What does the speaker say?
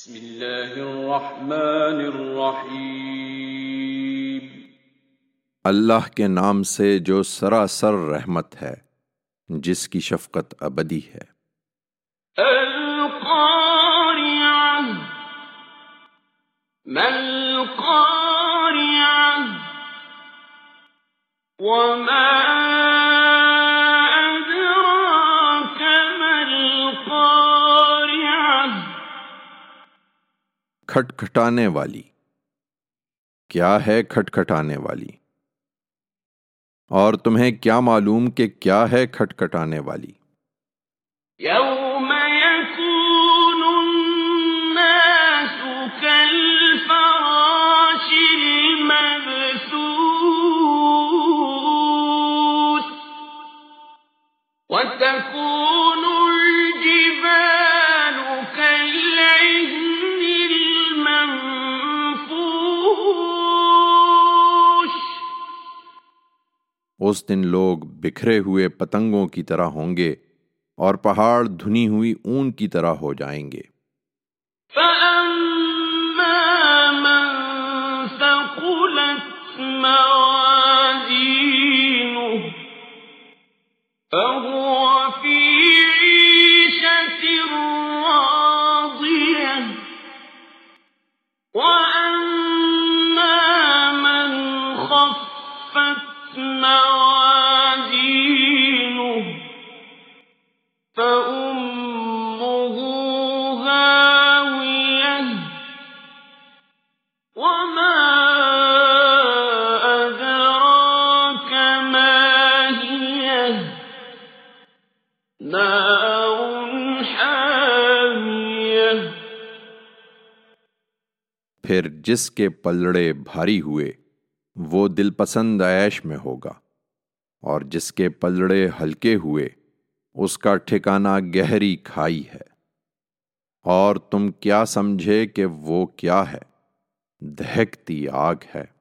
بسم اللہ الرحمن الرحیم اللہ کے نام سے جو سراسر رحمت ہے جس کی شفقت ابدی ہے۔ القارعہ ما القارعہ وما کھٹکھٹانے والی۔ کیا ہے کھٹکھٹانے والی؟ اور تمہیں کیا معلوم کہ کیا ہے کھٹکھٹانے والی؟ يوم وتكون اس دن لوگ بکھرے ہوئے پتنگوں کی طرح ہوں گے اور پہاڑ دھنی ہوئی اون کی طرح ہو جائیں گے۔ فأما موازينه فأمه هاوية وما أدراك هي؟ نار حامية. پھر ہوئے وہ دل پسند عیش میں ہوگا۔ اور جس کے پلڑے ہلکے ہوئے، اس کا ٹھکانہ گہری کھائی ہے۔ اور تم کیا سمجھے کہ وہ کیا ہے؟ دہکتی آگ ہے۔